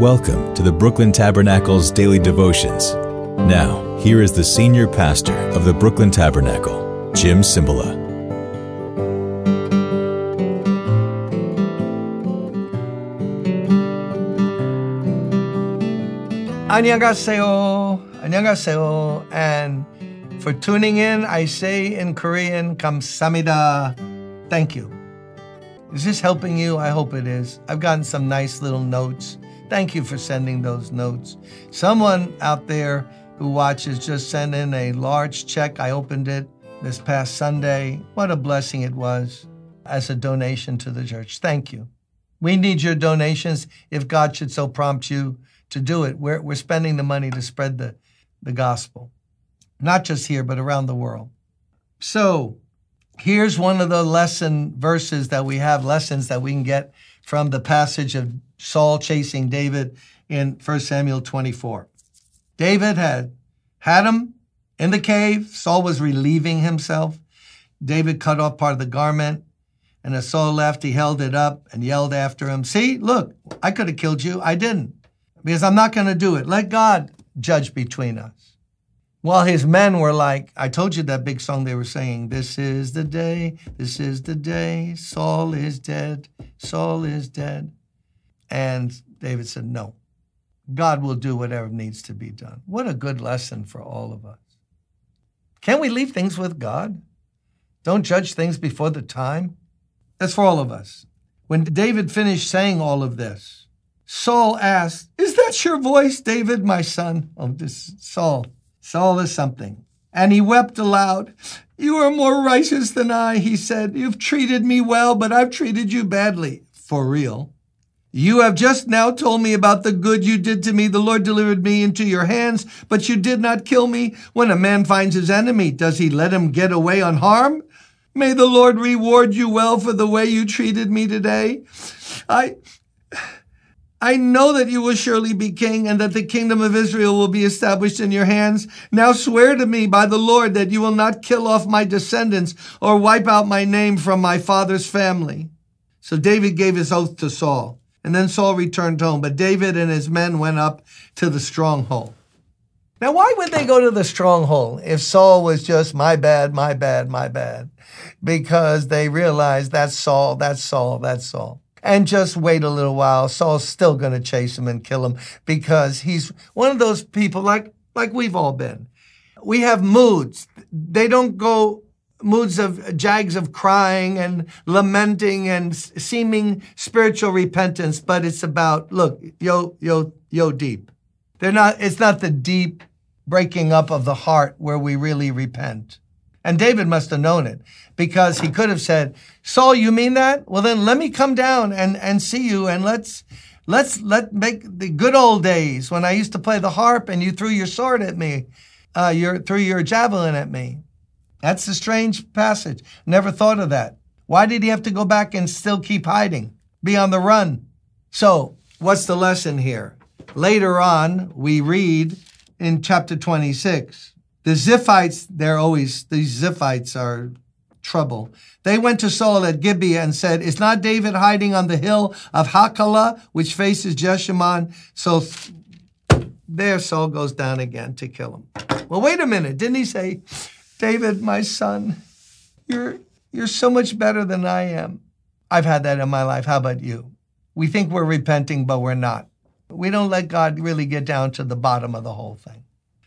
Welcome to the Brooklyn Tabernacle's daily devotions. Now, here is the senior pastor of the Brooklyn Tabernacle, Jim Cymbala. 안녕하세요. 안녕하세요. And for tuning in, I say in Korean, 감사합니다. Thank you. Is this helping you? I hope it is. I've gotten some nice little notes Thank you for sending those notes. Someone out there who watches just sent in a large check. I opened it this past Sunday. What a blessing it was as a donation to the church. Thank you. We need your donations if God should so prompt you to do it. We're, we're spending the money to spread the, the gospel, not just here, but around the world. So here's one of the lesson verses that we have, lessons that we can get from the passage of Saul chasing David in 1 Samuel 24. David had had him in the cave. Saul was relieving himself. David cut off part of the garment, and as Saul left, he held it up and yelled after him, See, look, I could have killed you. I didn't because I'm not going to do it. Let God judge between us. While his men were like, I told you that big song they were saying, This is the day, this is the day, Saul is dead, Saul is dead. And David said, No, God will do whatever needs to be done. What a good lesson for all of us. Can we leave things with God? Don't judge things before the time. That's for all of us. When David finished saying all of this, Saul asked, Is that your voice, David, my son? Oh, this Saul. Saul is something. And he wept aloud. You are more righteous than I, he said. You've treated me well, but I've treated you badly. For real. You have just now told me about the good you did to me. The Lord delivered me into your hands, but you did not kill me. When a man finds his enemy, does he let him get away unharmed? May the Lord reward you well for the way you treated me today. I, I know that you will surely be king and that the kingdom of Israel will be established in your hands. Now swear to me by the Lord that you will not kill off my descendants or wipe out my name from my father's family. So David gave his oath to Saul. And then Saul returned home, but David and his men went up to the stronghold. Now, why would they go to the stronghold if Saul was just my bad, my bad, my bad? Because they realized that's Saul, that's Saul, that's Saul and just wait a little while. Saul's still going to chase him and kill him because he's one of those people like, like we've all been. We have moods. They don't go moods of jags of crying and lamenting and seeming spiritual repentance, but it's about, look, yo, yo, yo deep. They're not, it's not the deep breaking up of the heart where we really repent. And David must have known it because he could have said, Saul, you mean that? Well, then let me come down and, and see you and let's, let's, let make the good old days when I used to play the harp and you threw your sword at me, uh, your, threw your javelin at me. That's a strange passage. Never thought of that. Why did he have to go back and still keep hiding, be on the run? So what's the lesson here? Later on, we read in chapter 26, the Ziphites, they're always, these Ziphites are trouble. They went to Saul at Gibeah and said, Is not David hiding on the hill of Hachilah, which faces Jeshimon? So there Saul goes down again to kill him. Well, wait a minute. Didn't he say, David, my son, you're, you're so much better than I am? I've had that in my life. How about you? We think we're repenting, but we're not. We don't let God really get down to the bottom of the whole thing.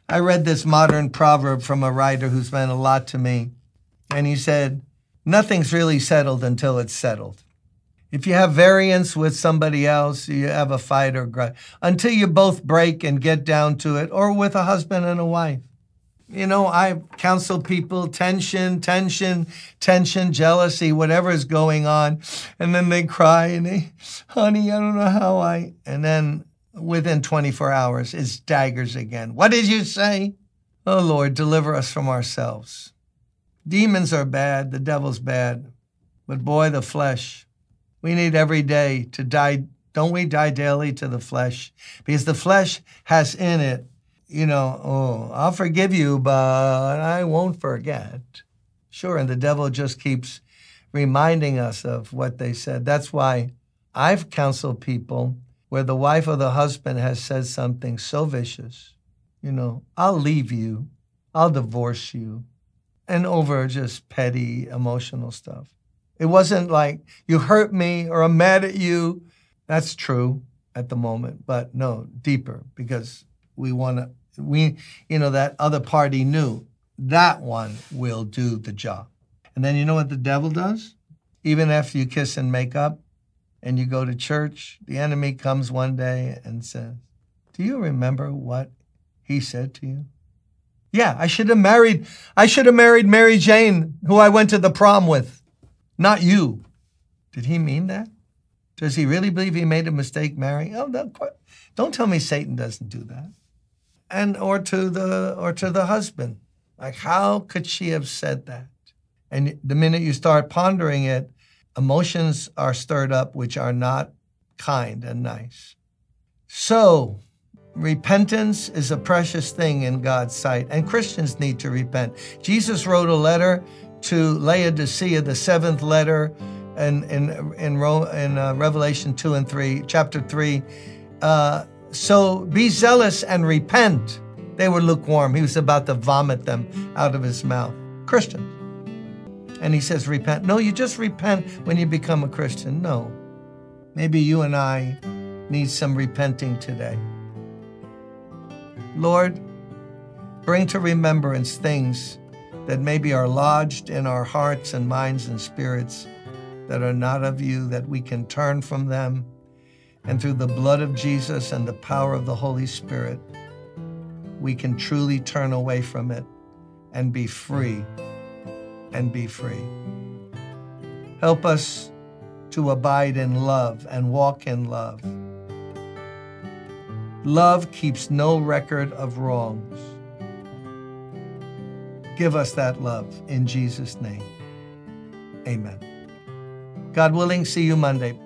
I read this modern proverb from a writer who's meant a lot to me. And he said, Nothing's really settled until it's settled. If you have variance with somebody else, you have a fight or grudge until you both break and get down to it, or with a husband and a wife. You know, I counsel people tension, tension, tension, jealousy, whatever is going on. And then they cry and they, honey, I don't know how I. And then within 24 hours is daggers again. What did you say? Oh Lord, deliver us from ourselves. Demons are bad, the devil's bad, but boy, the flesh. We need every day to die. Don't we die daily to the flesh? Because the flesh has in it, you know, oh, I'll forgive you, but I won't forget. Sure, and the devil just keeps reminding us of what they said. That's why I've counseled people where the wife or the husband has said something so vicious, you know, I'll leave you, I'll divorce you, and over just petty emotional stuff. It wasn't like you hurt me or I'm mad at you. That's true at the moment, but no, deeper because we want to, we, you know, that other party knew that one will do the job. And then you know what the devil does? Even after you kiss and make up and you go to church, the enemy comes one day and says, Do you remember what he said to you? Yeah, I should have married I should have married Mary Jane, who I went to the prom with, not you. Did he mean that? Does he really believe he made a mistake marrying? Oh, no, don't tell me Satan doesn't do that. And or to the or to the husband. Like how could she have said that? And the minute you start pondering it, emotions are stirred up which are not kind and nice. So, repentance is a precious thing in God's sight, and Christians need to repent. Jesus wrote a letter to Laodicea, the seventh letter in, in, in, in uh, Revelation 2 and 3, chapter 3. Uh, so be zealous and repent. They were lukewarm. He was about to vomit them out of his mouth. Christians. And he says, repent. No, you just repent when you become a Christian. No. Maybe you and I need some repenting today. Lord, bring to remembrance things that maybe are lodged in our hearts and minds and spirits that are not of you, that we can turn from them. And through the blood of Jesus and the power of the Holy Spirit, we can truly turn away from it and be free and be free. Help us to abide in love and walk in love. Love keeps no record of wrongs. Give us that love in Jesus' name. Amen. God willing, see you Monday.